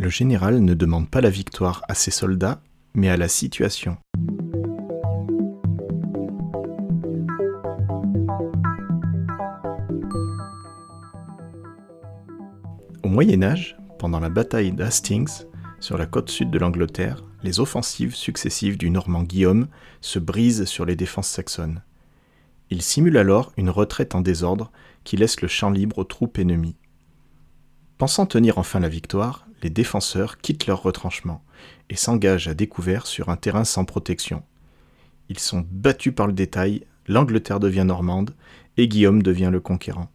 Le général ne demande pas la victoire à ses soldats, mais à la situation. Au Moyen Âge, pendant la bataille d'Hastings, sur la côte sud de l'Angleterre, les offensives successives du Normand Guillaume se brisent sur les défenses saxonnes. Il simule alors une retraite en désordre qui laisse le champ libre aux troupes ennemies. Pensant tenir enfin la victoire, les défenseurs quittent leur retranchement et s'engagent à découvert sur un terrain sans protection. Ils sont battus par le détail, l'Angleterre devient normande et Guillaume devient le conquérant.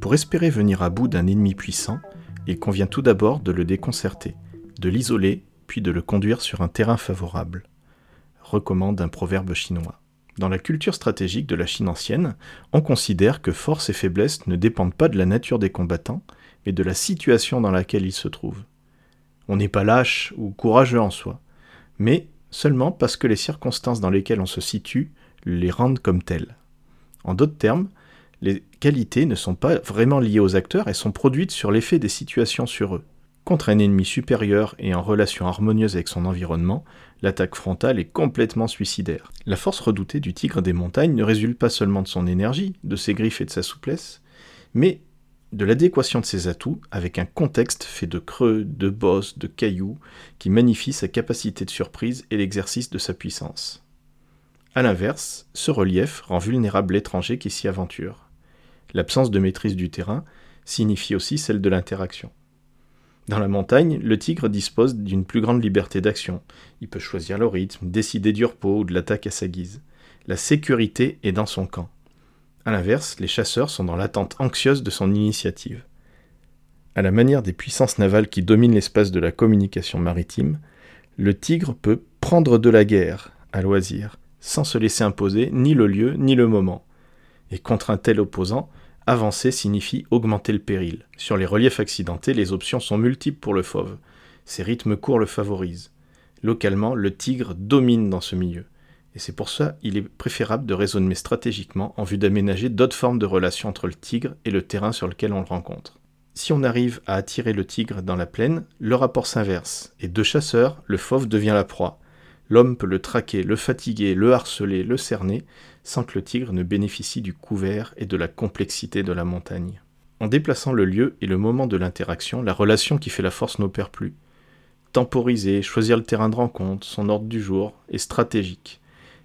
Pour espérer venir à bout d'un ennemi puissant, il convient tout d'abord de le déconcerter, de l'isoler, puis de le conduire sur un terrain favorable, recommande un proverbe chinois. Dans la culture stratégique de la Chine ancienne, on considère que force et faiblesse ne dépendent pas de la nature des combattants, mais de la situation dans laquelle ils se trouvent. On n'est pas lâche ou courageux en soi, mais seulement parce que les circonstances dans lesquelles on se situe les rendent comme tels. En d'autres termes, les qualités ne sont pas vraiment liées aux acteurs et sont produites sur l'effet des situations sur eux. Contre un ennemi supérieur et en relation harmonieuse avec son environnement, l'attaque frontale est complètement suicidaire. La force redoutée du tigre des montagnes ne résulte pas seulement de son énergie, de ses griffes et de sa souplesse, mais de l'adéquation de ses atouts avec un contexte fait de creux, de bosses, de cailloux, qui magnifie sa capacité de surprise et l'exercice de sa puissance. A l'inverse, ce relief rend vulnérable l'étranger qui s'y aventure. L'absence de maîtrise du terrain signifie aussi celle de l'interaction. Dans la montagne, le tigre dispose d'une plus grande liberté d'action. Il peut choisir le rythme, décider du repos ou de l'attaque à sa guise. La sécurité est dans son camp. A l'inverse, les chasseurs sont dans l'attente anxieuse de son initiative. À la manière des puissances navales qui dominent l'espace de la communication maritime, le tigre peut prendre de la guerre à loisir, sans se laisser imposer ni le lieu ni le moment. Et contre un tel opposant, avancer signifie augmenter le péril. Sur les reliefs accidentés, les options sont multiples pour le fauve. Ses rythmes courts le favorisent. Localement, le tigre domine dans ce milieu. Et c'est pour ça qu'il est préférable de raisonner stratégiquement en vue d'aménager d'autres formes de relations entre le tigre et le terrain sur lequel on le rencontre. Si on arrive à attirer le tigre dans la plaine, le rapport s'inverse, et de chasseur, le fauve devient la proie, L'homme peut le traquer, le fatiguer, le harceler, le cerner, sans que le tigre ne bénéficie du couvert et de la complexité de la montagne. En déplaçant le lieu et le moment de l'interaction, la relation qui fait la force n'opère plus. Temporiser, choisir le terrain de rencontre, son ordre du jour est stratégique.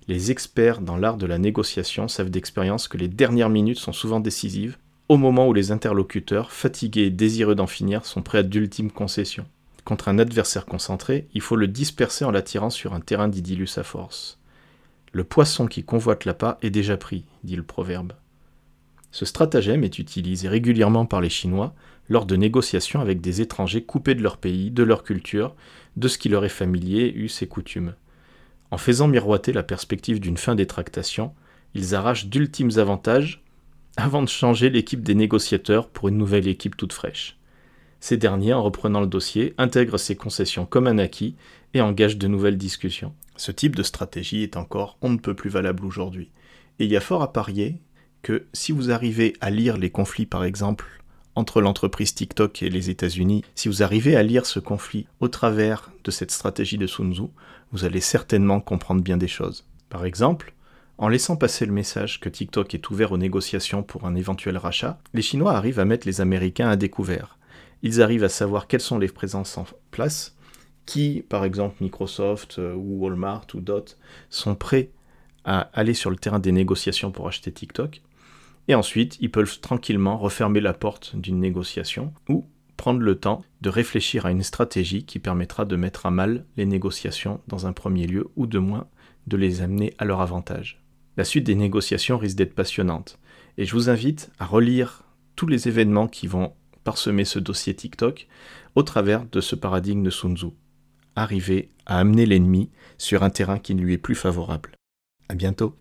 Les experts dans l'art de la négociation savent d'expérience que les dernières minutes sont souvent décisives, au moment où les interlocuteurs, fatigués et désireux d'en finir, sont prêts à d'ultimes concessions. Contre un adversaire concentré, il faut le disperser en l'attirant sur un terrain d'Idylus à force. Le poisson qui convoite l'appât est déjà pris, dit le proverbe. Ce stratagème est utilisé régulièrement par les Chinois lors de négociations avec des étrangers coupés de leur pays, de leur culture, de ce qui leur est familier, us et coutumes. En faisant miroiter la perspective d'une fin des tractations, ils arrachent d'ultimes avantages avant de changer l'équipe des négociateurs pour une nouvelle équipe toute fraîche. Ces derniers, en reprenant le dossier, intègrent ces concessions comme un acquis et engagent de nouvelles discussions. Ce type de stratégie est encore on ne peut plus valable aujourd'hui. Et il y a fort à parier que si vous arrivez à lire les conflits par exemple entre l'entreprise TikTok et les États-Unis, si vous arrivez à lire ce conflit au travers de cette stratégie de Sun Tzu, vous allez certainement comprendre bien des choses. Par exemple, en laissant passer le message que TikTok est ouvert aux négociations pour un éventuel rachat, les Chinois arrivent à mettre les Américains à découvert ils arrivent à savoir quelles sont les présences en place, qui, par exemple Microsoft euh, ou Walmart ou Dot, sont prêts à aller sur le terrain des négociations pour acheter TikTok. Et ensuite, ils peuvent tranquillement refermer la porte d'une négociation ou prendre le temps de réfléchir à une stratégie qui permettra de mettre à mal les négociations dans un premier lieu ou de moins de les amener à leur avantage. La suite des négociations risque d'être passionnante et je vous invite à relire tous les événements qui vont parsemer ce dossier TikTok au travers de ce paradigme de Sun Tzu. Arriver à amener l'ennemi sur un terrain qui ne lui est plus favorable. À bientôt.